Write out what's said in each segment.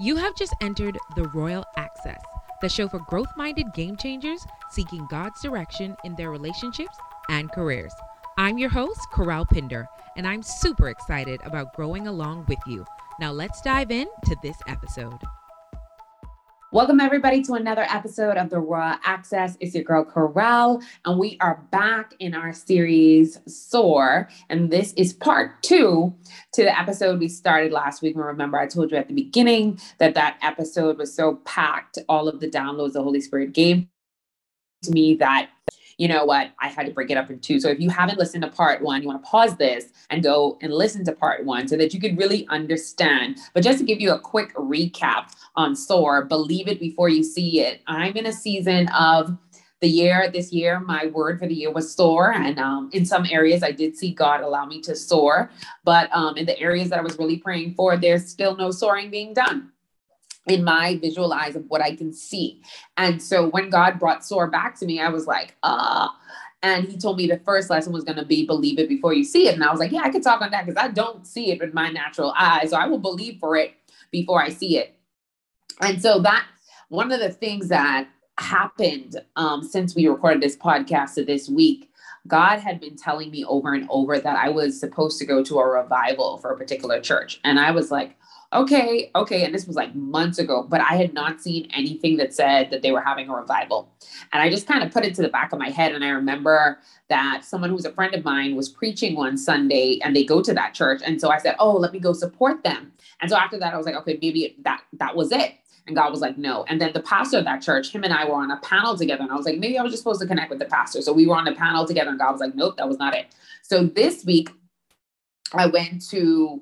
You have just entered the Royal Access, the show for growth minded game changers seeking God's direction in their relationships and careers. I'm your host, Kerel Pinder, and I'm super excited about growing along with you. Now, let's dive in to this episode. Welcome, everybody, to another episode of the Royal Access. It's your girl, Kerel, and we are back in our series Soar. And this is part two to the episode we started last week. And remember, I told you at the beginning that that episode was so packed, all of the downloads the Holy Spirit gave to me that you know what, I had to break it up in two. So if you haven't listened to part one, you want to pause this and go and listen to part one so that you could really understand. But just to give you a quick recap on SOAR, believe it before you see it. I'm in a season of the year this year my word for the year was soar and um, in some areas i did see god allow me to soar but um, in the areas that i was really praying for there's still no soaring being done in my visual eyes of what I can see. And so when God brought soar back to me, I was like, ah. And he told me the first lesson was going to be believe it before you see it. And I was like, yeah, I can talk on that because I don't see it with my natural eyes. So I will believe for it before I see it. And so that one of the things that happened um, since we recorded this podcast of this week, God had been telling me over and over that I was supposed to go to a revival for a particular church. And I was like, okay, okay. And this was like months ago, but I had not seen anything that said that they were having a revival. And I just kind of put it to the back of my head. And I remember that someone who's a friend of mine was preaching one Sunday and they go to that church. And so I said, oh, let me go support them. And so after that, I was like, okay, maybe that that was it. And God was like, no. And then the pastor of that church, him and I were on a panel together. And I was like, maybe I was just supposed to connect with the pastor. So we were on a panel together. And God was like, nope, that was not it. So this week, I went to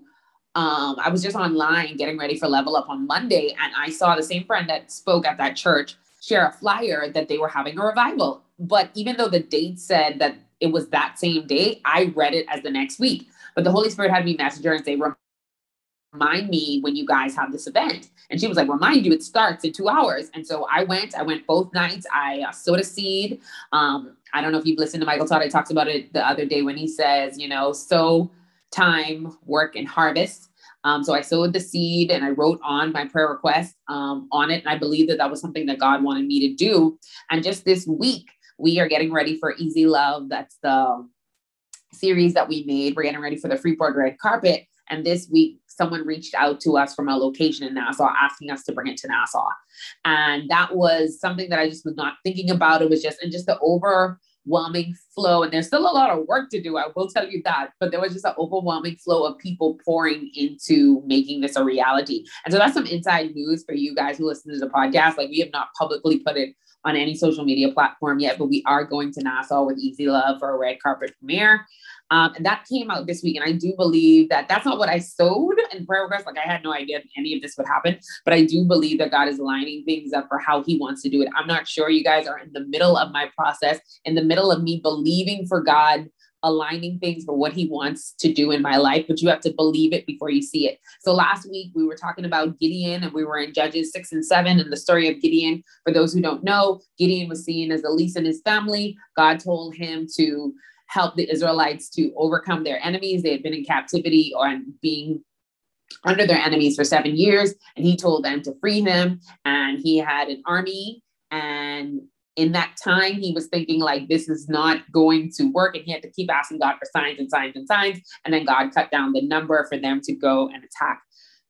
um, I was just online getting ready for Level Up on Monday, and I saw the same friend that spoke at that church share a flyer that they were having a revival. But even though the date said that it was that same day, I read it as the next week. But the Holy Spirit had me message her and say, remind me when you guys have this event. And she was like, remind you, it starts in two hours. And so I went, I went both nights. I uh, sowed a seed. Um, I don't know if you've listened to Michael Todd. I talked about it the other day when he says, you know, sow time, work, and harvest. Um, so I sowed the seed and I wrote on my prayer request um, on it. And I believe that that was something that God wanted me to do. And just this week, we are getting ready for Easy Love. That's the series that we made. We're getting ready for the Freeport Red Carpet. And this week, someone reached out to us from a location in Nassau asking us to bring it to Nassau. And that was something that I just was not thinking about. It was just, and just the over overwhelming flow. And there's still a lot of work to do. I will tell you that. But there was just an overwhelming flow of people pouring into making this a reality. And so that's some inside news for you guys who listen to the podcast. Like we have not publicly put it on any social media platform yet, but we are going to Nassau with Easy Love for a red carpet premiere. Um, and that came out this week. And I do believe that that's not what I sowed in prayer request. Like I had no idea any of this would happen, but I do believe that God is lining things up for how he wants to do it. I'm not sure you guys are in the middle of my process, in the middle of me believing for God aligning things for what he wants to do in my life, but you have to believe it before you see it. So last week we were talking about Gideon and we were in Judges six and seven and the story of Gideon. For those who don't know, Gideon was seen as the least in his family. God told him to help the Israelites to overcome their enemies. They had been in captivity or being under their enemies for seven years, and he told them to free him. And he had an army, and in that time, he was thinking like this is not going to work, and he had to keep asking God for signs and signs and signs. And then God cut down the number for them to go and attack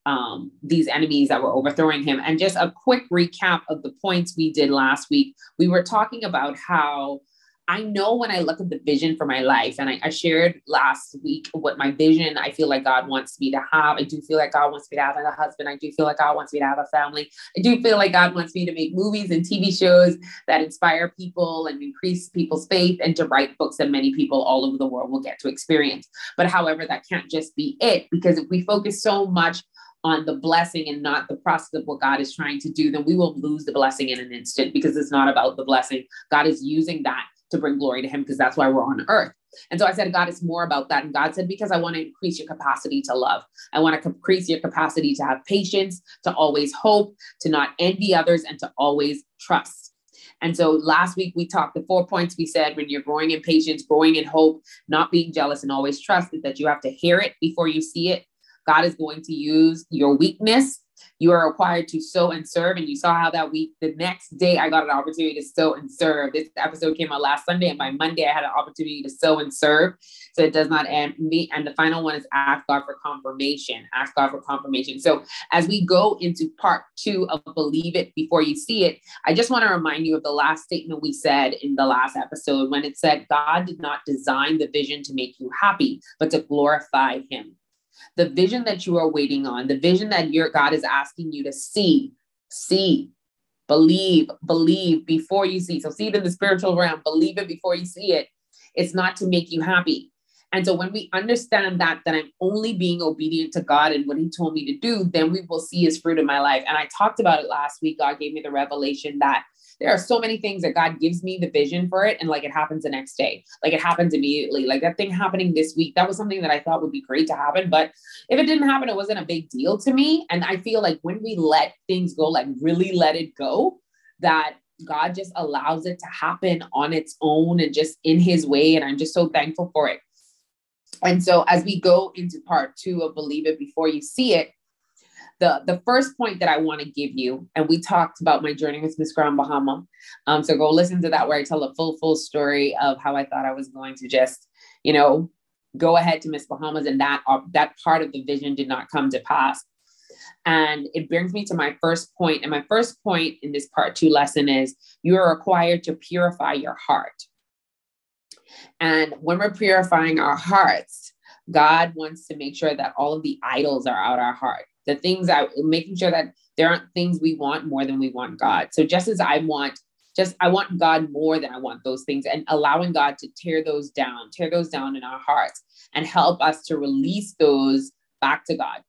um, these enemies that were overthrowing him. And just a quick recap of the points we did last week. We were talking about how I know when I look at the vision for my life, and I, I, shared last week what my vision I feel like God wants me to have. I do feel like God wants me to have a husband. I do feel like God wants me to have a family. I do feel like God wants me to make movies and TV shows that inspire people and increase people's faith and to write books that many people all over the world will get to experience. But however, that can't just be it because if we focus so much on the blessing and not the process of what God is trying to do, then we will lose the blessing in an instant because it's not about the blessing. God is using that to bring glory to him because that's why we're on earth. And so I said, God, it's more about that. And God said, because I want to increase your capacity to love. I want to increase your capacity to have patience, to always hope, to not envy others, and to always trust. And so last week we talked the four points we said when you're growing in patience, growing in hope, not being jealous, and always trust is that you have to hear it before you see it. God is going to use your weakness You are required to sow and serve. And you saw how that week, the next day, I got an opportunity to sow and serve. This episode came out last Sunday, and by Monday, I had an opportunity to sow and serve. So it does not end me. And the final one is ask God for confirmation. Ask God for confirmation. So as we go into part two of Believe It Before You See It, I just want to remind you of the last statement we said in the last episode when it said, God did not design the vision to make you happy, but to glorify Him the vision that you are waiting on, the vision that your God is asking you to see, see, believe, believe before you see. So see it in the spiritual realm, believe it before you see it. It's not to make you happy. And so when we understand that, that I'm only being obedient to God and what He told me to do, then we will see His fruit in my life. And I talked about it last week. God gave me the revelation that there are so many things that God gives me the vision for it, and like it happens the next day, like it happens immediately. Like that thing happening this week, that was something that I thought would be great to happen. But if it didn't happen, it wasn't a big deal to me. And I feel like when we let things go, like really let it go, that God just allows it to happen on its own and just in his way. And I'm just so thankful for it. And so as we go into part two of Believe It Before You See It, the the first point that I want to give you, and we talked about my journey with Miss Grand Bahama. Um, so go listen to that where I tell a full full story of how I thought I was going to just, you know, go ahead to Miss Bahamas, and that uh, that part of the vision did not come to pass. And it brings me to my first point. And my first point in this part two lesson is you are required to purify your heart. And when we're purifying our hearts, God wants to make sure that all of the idols are out our heart the things that making sure that there aren't things we want more than we want God. So just as I want just I want God more than I want those things and allowing God to tear those down, tear those down in our hearts and help us to release those back to God.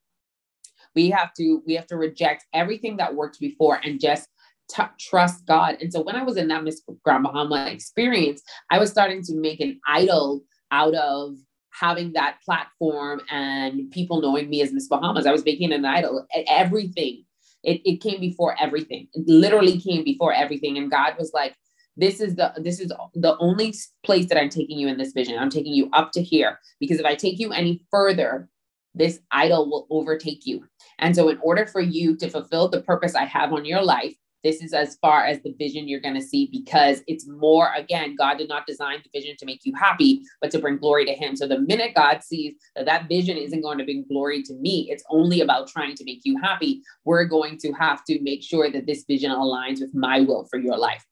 We have to we have to reject everything that worked before and just t- trust God. And so when I was in that Miss Grand Bahama experience, I was starting to make an idol out of having that platform and people knowing me as Miss Bahamas. I was making an idol. Everything. It, it came before everything. It literally came before everything. And God was like, this is the this is the only place that I'm taking you in this vision. I'm taking you up to here because if I take you any further, this idol will overtake you. And so in order for you to fulfill the purpose I have on your life, this is as far as the vision you're going to see because it's more again god did not design the vision to make you happy but to bring glory to him. So the minute god sees that that vision isn't going to bring glory to me it's only about trying to make you happy we're going to have to make sure that this vision aligns with my will for your life.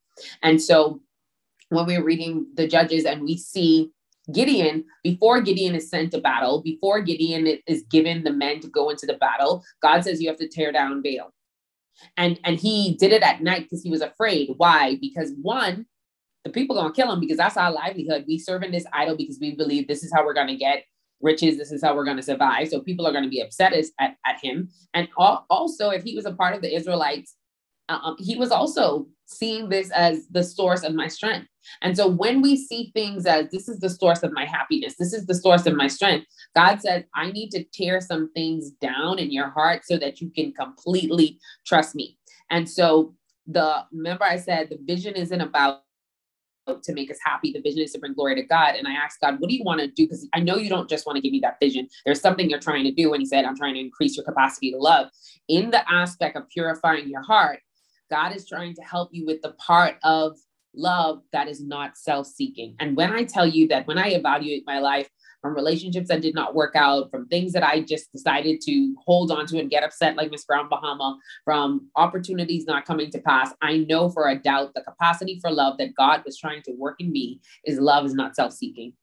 And so when we're reading the judges and we see Gideon, before Gideon is sent to battle, before Gideon is given the men to go into the battle, God says you have to tear down Baal and and he did it at night because he was afraid. Why? Because one the people gonna kill him because that's our livelihood. We serve in this idol because we believe this is how we're gonna get riches this is how we're gonna survive. So people are gonna be upset at, at him. And also if he was a part of the israelites um, he was also seeing this as the source of my strength. And so when we see things as this is the source of my happiness, this is the source of my strength, God says, I need to tear some things down in your heart so that you can completely trust me. And so the remember I said the vision isn't about to make us happy. The vision is to bring glory to God. And I asked God, what do you want to do? Because I know you don't just want to give me that vision. There's something you're trying to do. And he said, I'm trying to increase your capacity to love. In the aspect of purifying your heart, God is trying to help you with the part of love that is not self seeking. And when I tell you that when I evaluate my life from relationships that did not work out, from things that I just decided to hold on to and get upset, like Miss Grand Bahama, from opportunities not coming to pass, I know for a doubt the capacity for love that God was trying to work in me is love is not self seeking.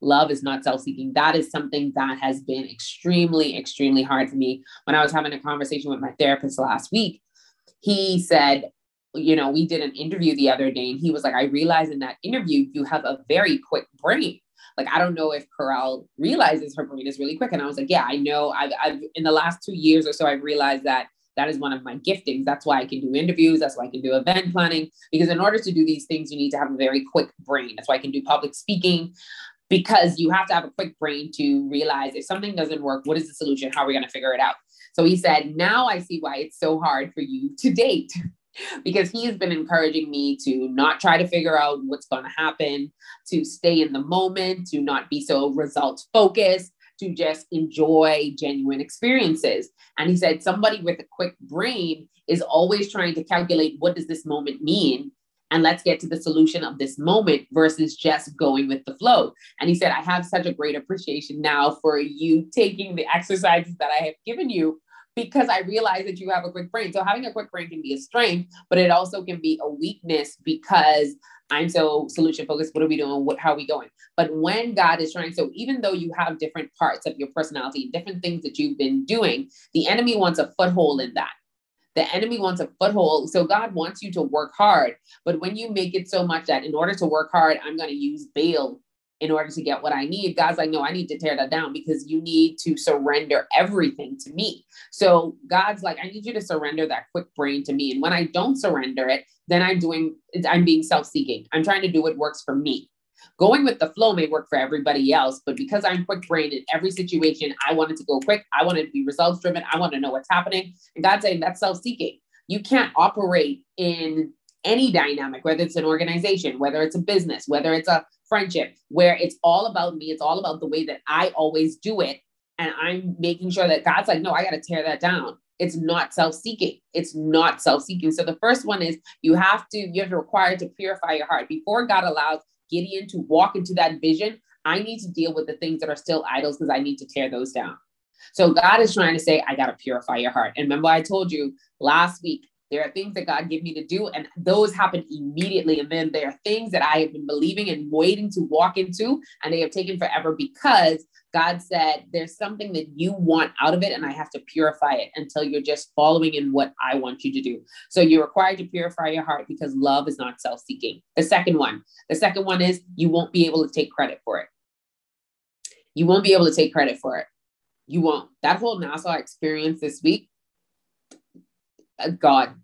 Love is not self seeking. That is something that has been extremely, extremely hard for me. When I was having a conversation with my therapist last week, he said, you know, we did an interview the other day and he was like, I realized in that interview, you have a very quick brain. Like, I don't know if Kerel realizes her brain is really quick. And I was like, yeah, I know. I've, I've in the last two years or so, I've realized that that is one of my giftings. That's why I can do interviews. That's why I can do event planning. Because in order to do these things, you need to have a very quick brain. That's why I can do public speaking because you have to have a quick brain to realize if something doesn't work, what is the solution? How are we going to figure it out? So he said, Now I see why it's so hard for you to date. because he has been encouraging me to not try to figure out what's going to happen, to stay in the moment, to not be so results focused, to just enjoy genuine experiences. And he said, somebody with a quick brain is always trying to calculate what does this moment mean? And let's get to the solution of this moment versus just going with the flow. And he said, I have such a great appreciation now for you taking the exercises that I have given you because I realize that you have a quick brain. So having a quick brain can be a strength, but it also can be a weakness because I'm so solution focused. What are we doing? What, how are we going? But when God is trying, so even though you have different parts of your personality, different things that you've been doing, the enemy wants a foothold in that. The enemy wants a foothold. So God wants you to work hard. But when you make it so much that in order to work hard, I'm going to use Baal in order to get what I need. God's like, no, I need to tear that down because you need to surrender everything to me. So God's like, I need you to surrender that quick brain to me. And when I don't surrender it, then I'm doing, I'm being self seeking. I'm trying to do what works for me. Going with the flow may work for everybody else, but because I'm quick brained in every situation, I wanted to go quick. I wanted to be results driven. I want to know what's happening. And God's saying that's self seeking. You can't operate in any dynamic, whether it's an organization, whether it's a business, whether it's a friendship where it's all about me. It's all about the way that I always do it. And I'm making sure that God's like, no, I got to tear that down. It's not self-seeking. It's not self-seeking. So the first one is you have to, you're required to purify your heart before God allows Gideon to walk into that vision. I need to deal with the things that are still idols because I need to tear those down. So God is trying to say, I got to purify your heart. And remember, I told you last week, there are things that God gave me to do, and those happen immediately. And then there are things that I have been believing and waiting to walk into, and they have taken forever because God said, There's something that you want out of it, and I have to purify it until you're just following in what I want you to do. So you're required to purify your heart because love is not self seeking. The second one, the second one is you won't be able to take credit for it. You won't be able to take credit for it. You won't. That whole Nassau experience this week, uh, God,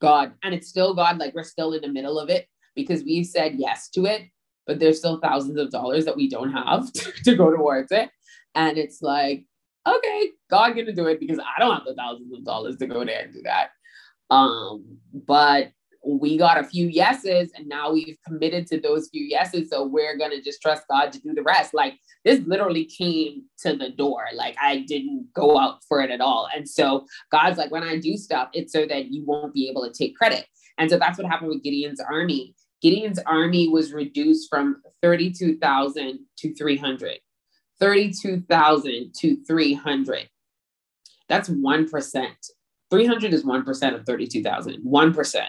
God. And it's still God, like we're still in the middle of it because we said yes to it, but there's still thousands of dollars that we don't have to go towards it. And it's like, okay, God gonna do it because I don't have the thousands of dollars to go there and do that. Um, but we got a few yeses and now we've committed to those few yeses. So we're to just trust God to do the rest. Like this literally came to the door. Like I didn't go out for it at all. And so God's like, when I do stuff, it's so that you won't be able to take credit. And so that's what happened with Gideon's army. Gideon's army was reduced from 32,000 to 300. 32,000 to 300. That's 1%. 300 is 1% of 32,000. 1%.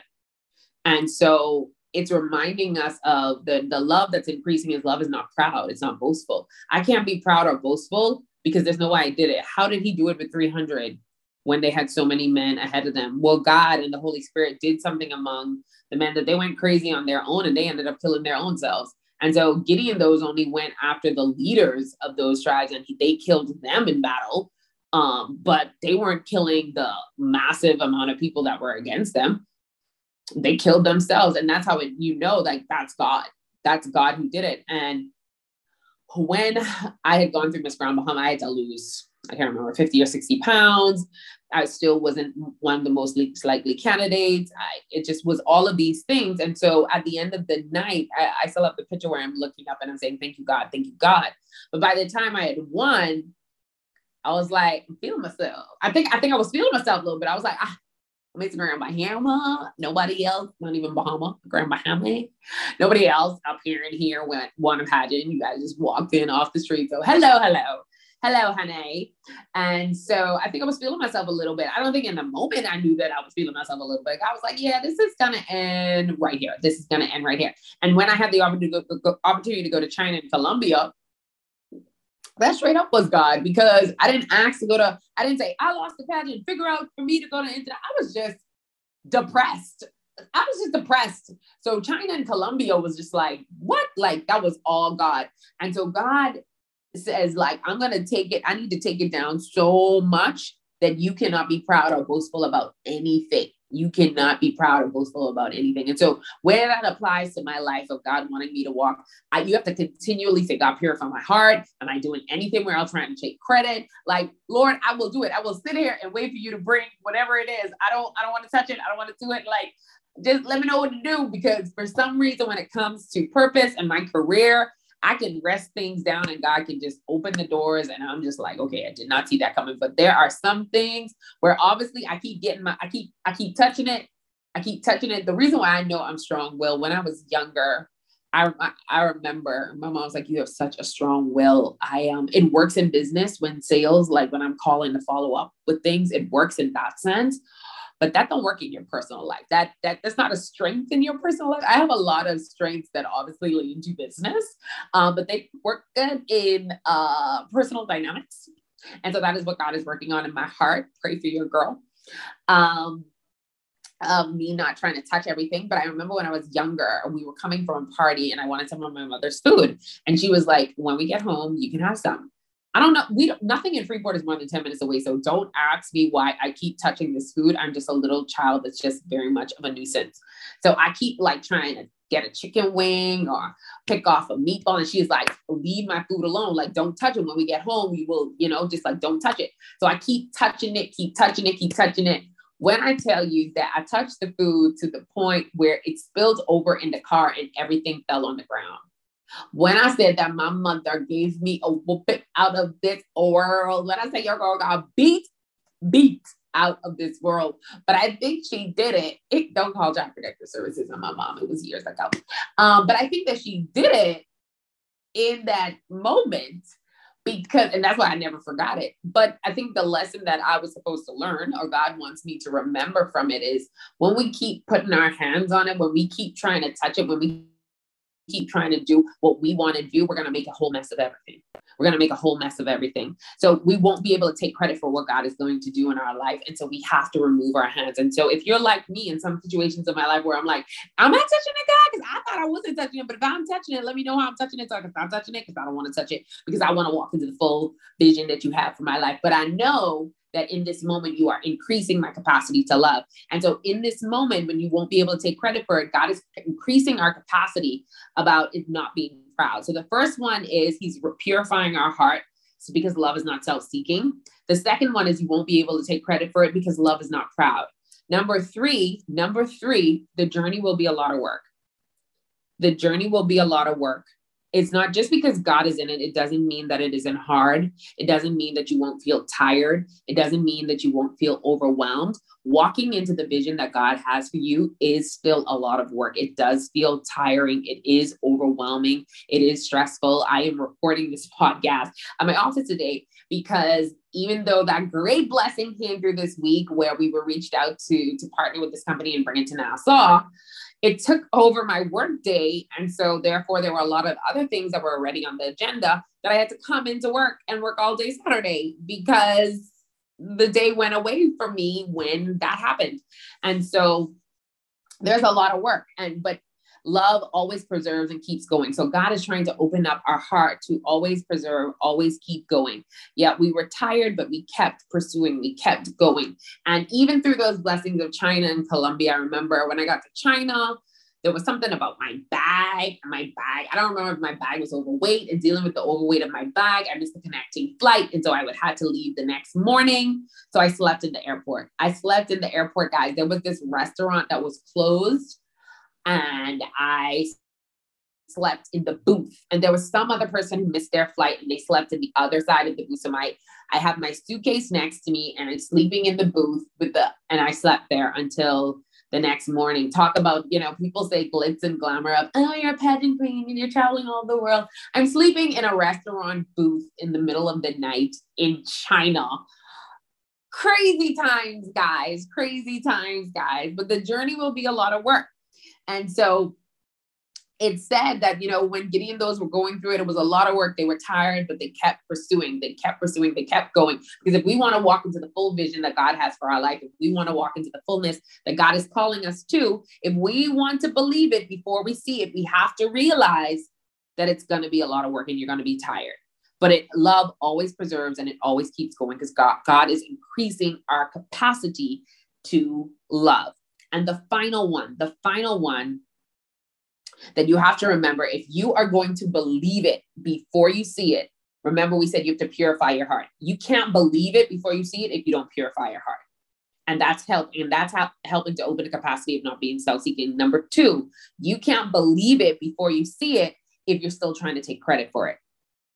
And so it's reminding us of the, the love that's increasing His love is not proud, it's not boastful. I can't be proud or boastful because there's no way I did it. How did he do it with 300 when they had so many men ahead of them? Well, God and the Holy Spirit did something among the men that they went crazy on their own and they ended up killing their own selves. And so Gideon, those only went after the leaders of those tribes and they killed them in battle. Um, but they weren't killing the massive amount of people that were against them. They killed themselves. And that's how it you know like that's god. That's god who did it. And when i had gone through miss grand bahama i had to lose i can't remember 50 or 60 pounds i still wasn't one of the most likely candidates I, it just was all of these things and so at the end of the night I, I still have the picture where i'm looking up and i'm saying thank you god thank you god but by the time i had won I was like, I'm feeling myself. I think I think I was feeling myself a little bit. I was like, ah, Miss Grand Bahama. Nobody else, not even Bahama, Grand Bahama. Nobody else up here in here went one of pageant. You guys just walked in off the street. So hello, hello, hello, honey. And so I think I was feeling myself a little bit. I don't think in the moment I knew that I was feeling myself a little bit. I was like, yeah, this is gonna end right here. This is gonna end right here. And when I had the opportunity to go, to China and Colombia, that straight up was God because I didn't ask to go to, I didn't say, I lost the pageant, figure out for me to go to internet. I was just depressed. I was just depressed. So China and Colombia was just like, what? Like that was all God. And so God says, like, I'm gonna take it, I need to take it down so much that you cannot be proud or boastful about anything you cannot be proud or boastful about anything. And so, where that applies to my life of God wanting me to walk, I, you have to continually say, God, purify my heart. Am I doing anything where I'm trying to take credit? Like, Lord, I will do it. I will sit here and wait for you to bring whatever it is. I don't, I don't want to touch it. I don't want to do it. Like, just let me know what to do because for some reason, when it comes to purpose and my career, I can rest things down and God can just open the doors. And I'm just like, okay, I did not see that coming. But there are some things where obviously I keep getting my, I keep, I keep touching it. I keep touching it. The reason why I know I'm strong will when I was younger, I, I remember my mom was like, "You have such a strong will." I um, it works in business when sales, like when I'm calling to follow up with things, it works in that sense but that don't work in your personal life. That that that's not a strength in your personal life. I have a lot of strengths that obviously lead to business, um, but they work good in uh, personal dynamics. And so that is what God is working on in my heart. Pray for your girl. Um, um, me not trying to touch everything. But I remember when I was younger, we were coming from a party and I wanted some of my mother's food. And she was like, when we get home, you can have some. I don't know. We don't, nothing in Freeport is more than 10 minutes away. So don't ask me why I keep touching this food. I'm just a little child that's just very much of a nuisance. So I keep like trying to get a chicken wing or pick off a meatball. And she's like, leave my food alone. Like, don't touch it. When we get home, we will, you know, just like, don't touch it. So I keep touching it, keep touching it, keep touching it. When I tell you that I touched the food to the point where it spilled over in the car and everything fell on the ground. When I said that my mother gave me a whooping out of this world, when I say your girl got beat, beat out of this world. But I think she did it. it don't call Child Protective Services on my mom. It was years ago. Um, but I think that she did it in that moment because and that's why I never forgot it. But I think the lesson that I was supposed to learn or God wants me to remember from it is when we keep putting our hands on it, when we keep trying to touch it, when we keep trying to do what we want to do, we're going to make a whole mess of everything. We're going to make a whole mess of everything. So we won't be able to take credit for what God is going to do in our life. And so we have to remove our hands. And so if you're like me in some situations in my life where I'm like, I'm not touching it, God, because I thought I wasn't touching it. But if I'm touching it, let me know how I'm touching it so I can stop touching it because I don't want to touch it because I want to walk into the full vision that you have for my life. But I know that in this moment you are increasing my capacity to love. And so in this moment, when you won't be able to take credit for it, God is increasing our capacity about it not being proud. So the first one is he's purifying our heart. Because love is not self-seeking. The second one is you won't be able to take credit for it because love is not proud. Number three, number three, the journey will be a lot of work. The journey will be a lot of work it's not just because God is in it. It doesn't mean that it isn't hard. It doesn't mean that you won't feel tired. It doesn't mean that you won't feel overwhelmed. Walking into the vision that God has for you is still a lot of work. It does feel tiring. It is overwhelming. It is stressful. I am recording this podcast at my office today because even though that great blessing came through this week where we were reached out to to partner with this company and bring it to Nassau, it took over my work day. And so, therefore, there were a lot of other things that were already on the agenda that I had to come into work and work all day Saturday because the day went away from me when that happened. And so, there's a lot of work. And, but love always preserves and keeps going. So God is trying to open up our heart to always preserve, always keep going. Yeah, we were tired, but we kept pursuing, we kept going. And even through those blessings of China and Colombia, I remember when I got to China, there was something about my bag. My bag, I don't remember if my bag was overweight and dealing with the overweight of my bag. I missed the connecting flight. And so I would have to leave the next morning. So I slept in the airport. I slept in the airport, guys. There was this restaurant that was closed and I slept in the booth. And there was some other person who missed their flight and they slept in the other side of the booth. So my I have my suitcase next to me and I'm sleeping in the booth with the and I slept there until the next morning. Talk about, you know, people say glitz and glamour of, oh, you're a pageant queen and you're traveling all the world. I'm sleeping in a restaurant booth in the middle of the night in China. Crazy times, guys. Crazy times, guys. But the journey will be a lot of work. And so it said that, you know, when Gideon those were going through it, it was a lot of work. They were tired, but they kept pursuing, they kept pursuing, they kept going. Because if we want to walk into the full vision that God has for our life, if we want to walk into the fullness that God is calling us to, if we want to believe it before we see it, we have to realize that it's going to be a lot of work and you're going to be tired. But it love always preserves and it always keeps going because God, God is increasing our capacity to love. And the final one, the final one that you have to remember if you are going to believe it before you see it, remember we said you have to purify your heart. You can't believe it before you see it if you don't purify your heart. And that's helping, and that's how, helping to open the capacity of not being self-seeking. Number two, you can't believe it before you see it if you're still trying to take credit for it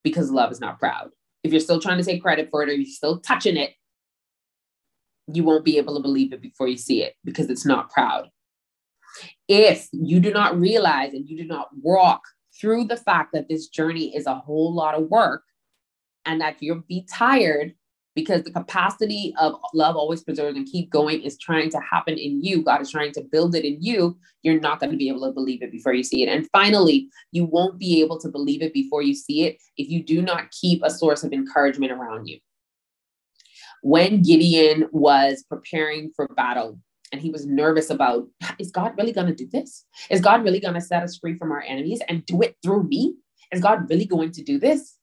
because love is not proud. If you're still trying to take credit for it or you're still touching it, you won't be able to believe it before you see it because it's not proud. If you do not realize and you do not walk through the fact that this journey is a whole lot of work and that you'll be tired because the capacity of love always preserves and keep going is trying to happen in you. God is trying to build it in you. You're not going to be able to believe it before you see it. And finally, you won't be able to believe it before you see it if you do not keep a source of encouragement around you. When Gideon was preparing for battle, and he was nervous about is God really going to do this? Is God really going to set us free from our enemies and do it through me? Is God really going to do this?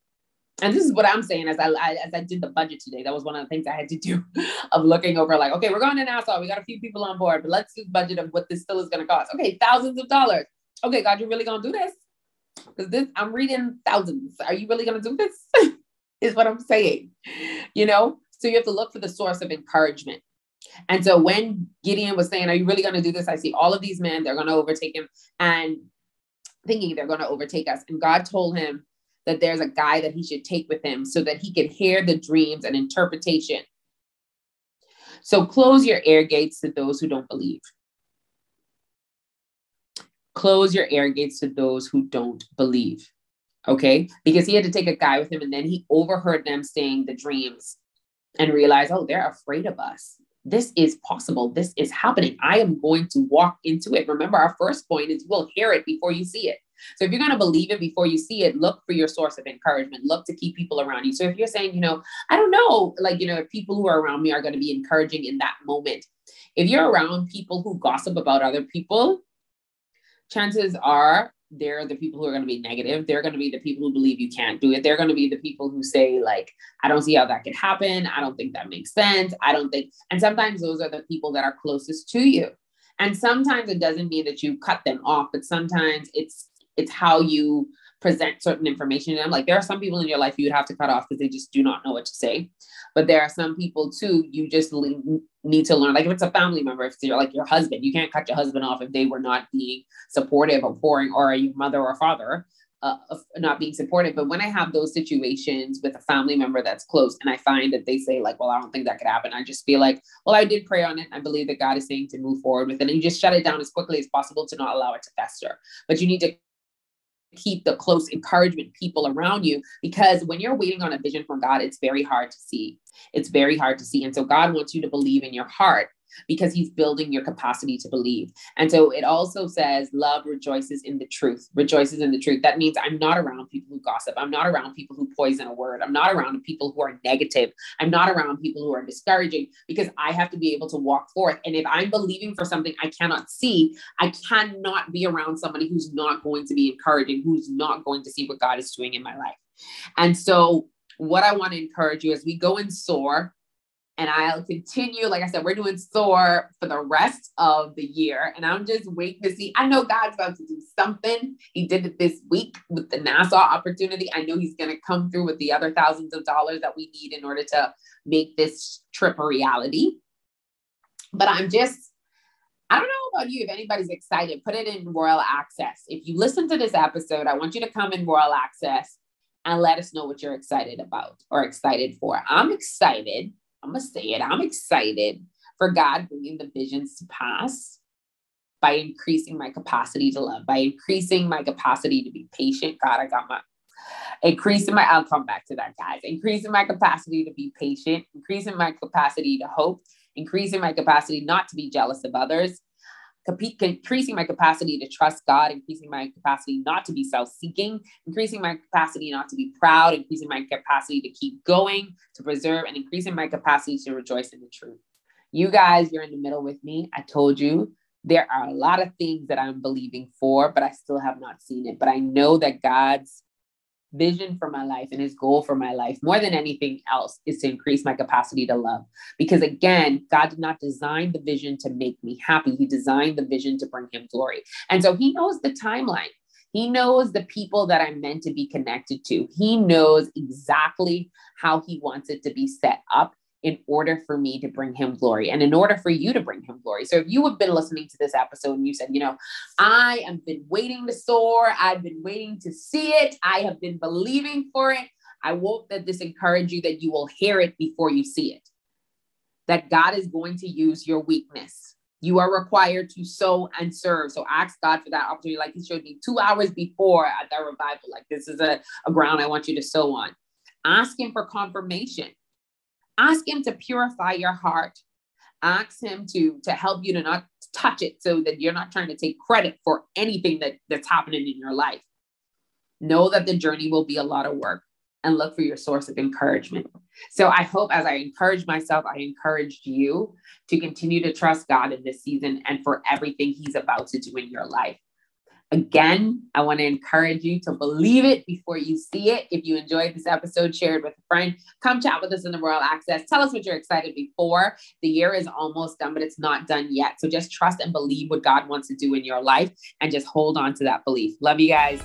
and this is what I'm saying as I, I, as I did the budget today. That was one of the things I had to do of looking over like, okay, we're going to Nassau. We got a few people on board, but let's do the budget of what this still is going to cost. Okay, thousands of dollars. Okay, God, you're really going to do this? Because this I'm reading thousands. Are you really going to do this? is what I'm saying. You know, so you have to look for the source of encouragement. And so when Gideon was saying, "Are you really going to do this?" I see all of these men. They're going to overtake him, and thinking they're going to overtake us. And God told him that there's a guy that he should take with him so that he can hear the dreams and interpretation. So close your air gates to those who don't believe. Close your air gates to those who don't believe. Okay. Because he had to take a guy with him and then he overheard them saying the dreams and realize, oh, they're afraid of us. This is possible. This is happening. I am going to walk into it. Remember, our first point is we'll hear it before you see it. So if you're going to believe it before you see it, look for your source of encouragement. Look to keep people around you. So if you're saying, you know, I don't know, like, you know, if people who are around me are going to be encouraging in that moment. If you're around people who gossip about other people, chances are they're the people who are going to be negative. They're going to be the people who believe you can't do it. They're going to be the people who say, like, I don't see how that could happen. I don't think that makes sense. I don't think. And sometimes those are the people that are closest to you. And sometimes it doesn't mean that you cut them off, but sometimes it's it's how you present certain information. And I'm like, there are some people in your life you would have to cut off because they just do not know what to say. But there are some people too, you just need to learn. Like if it's a family member, if you're like your husband, you can't cut your husband off if they were not being supportive or pouring, or a mother or father. Uh, not being supportive. But when I have those situations with a family member that's close and I find that they say, like, well, I don't think that could happen, I just feel like, well, I did pray on it. I believe that God is saying to move forward with it. And you just shut it down as quickly as possible to not allow it to fester. But you need to keep the close encouragement people around you because when you're waiting on a vision from God, it's very hard to see. It's very hard to see. And so God wants you to believe in your heart because he's building your capacity to believe. And so it also says love rejoices in the truth, rejoices in the truth. That means I'm not around people who gossip. I'm not around people who poison a word. I'm not around people who are negative. I'm not around people who are discouraging because I have to be able to walk forth. And if I'm believing for something I cannot see, I cannot be around somebody who's not going to be encouraging, who's not going to see what God is doing in my life. And so what I want to encourage you as we go and soar and I'll continue. Like I said, we're doing SOAR for the rest of the year. And I'm just waiting to see. I know God's about to do something. He did it this week with the Nassau opportunity. I know He's going to come through with the other thousands of dollars that we need in order to make this trip a reality. But I'm just, I don't know about you if anybody's excited. Put it in Royal Access. If you listen to this episode, I want you to come in Royal Access and let us know what you're excited about or excited for. I'm excited I'm going to say it. I'm excited for God bringing the visions to pass by increasing my capacity to love, by increasing my capacity to be patient. God, I got my increasing my, I'll come back to that, guys. Increasing my capacity to be patient, increasing my capacity to hope, increasing my capacity not to be jealous of others, increasing my capacity to trust God, increasing my capacity not to be self seeking, increasing my capacity not to be proud, increasing my capacity to keep going, to preserve, and increasing my capacity to rejoice in the truth. You guys, you're in the middle with me. I told you there are a lot of things that I'm believing for, but I still have not seen it. But I know that God's vision for my life and his goal for my life more than anything else is to increase my capacity to love. Because again god did not design the vision to make me happy. He designed the vision to bring him glory. And so he knows the timeline. He knows the people that i'm meant to be connected to. He knows exactly how he wants it to be set up in order for me to bring him glory and in order for you to bring him glory. So if you have been listening to this episode and you said, you know, I have been waiting to soar, I've been waiting to see it, I have been believing for it. I hope that this encourage you that you will hear it before you see it. That God is going to use your weakness. You are required to sow and serve. So ask God for that opportunity. Like he showed me two hours before at that revival. Like this is a, a ground I want you to sow on. Ask him for confirmation ask him to purify your heart. Ask him to to help you to not touch it so that you're not trying to take credit for anything that that's happening in your life. Know that the journey will be a lot of work and look for your source of encouragement. So i hope as i encourage myself i encourage you to continue to trust god in this season and for everything he's about to do in your life Again, I want to encourage you to believe it before you see it. If you enjoyed this episode, share it with a friend. Come chat with us in the Royal Access. Tell us what you're excited before. The year is almost done, but it's not done yet. So just trust and believe what God wants to do in your life and just hold on to that belief. Love you guys.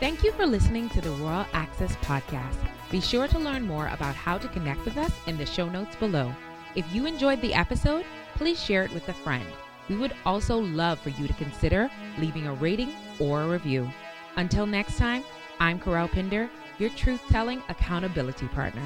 Thank you for listening to the Royal Access Podcast. Be sure to learn more about how to connect with us in the show notes below. If you enjoyed the episode, please share it with a friend. We would also love for you to consider leaving a rating or a review. Until next time, I'm Kerel Pinder, your truth telling accountability partner.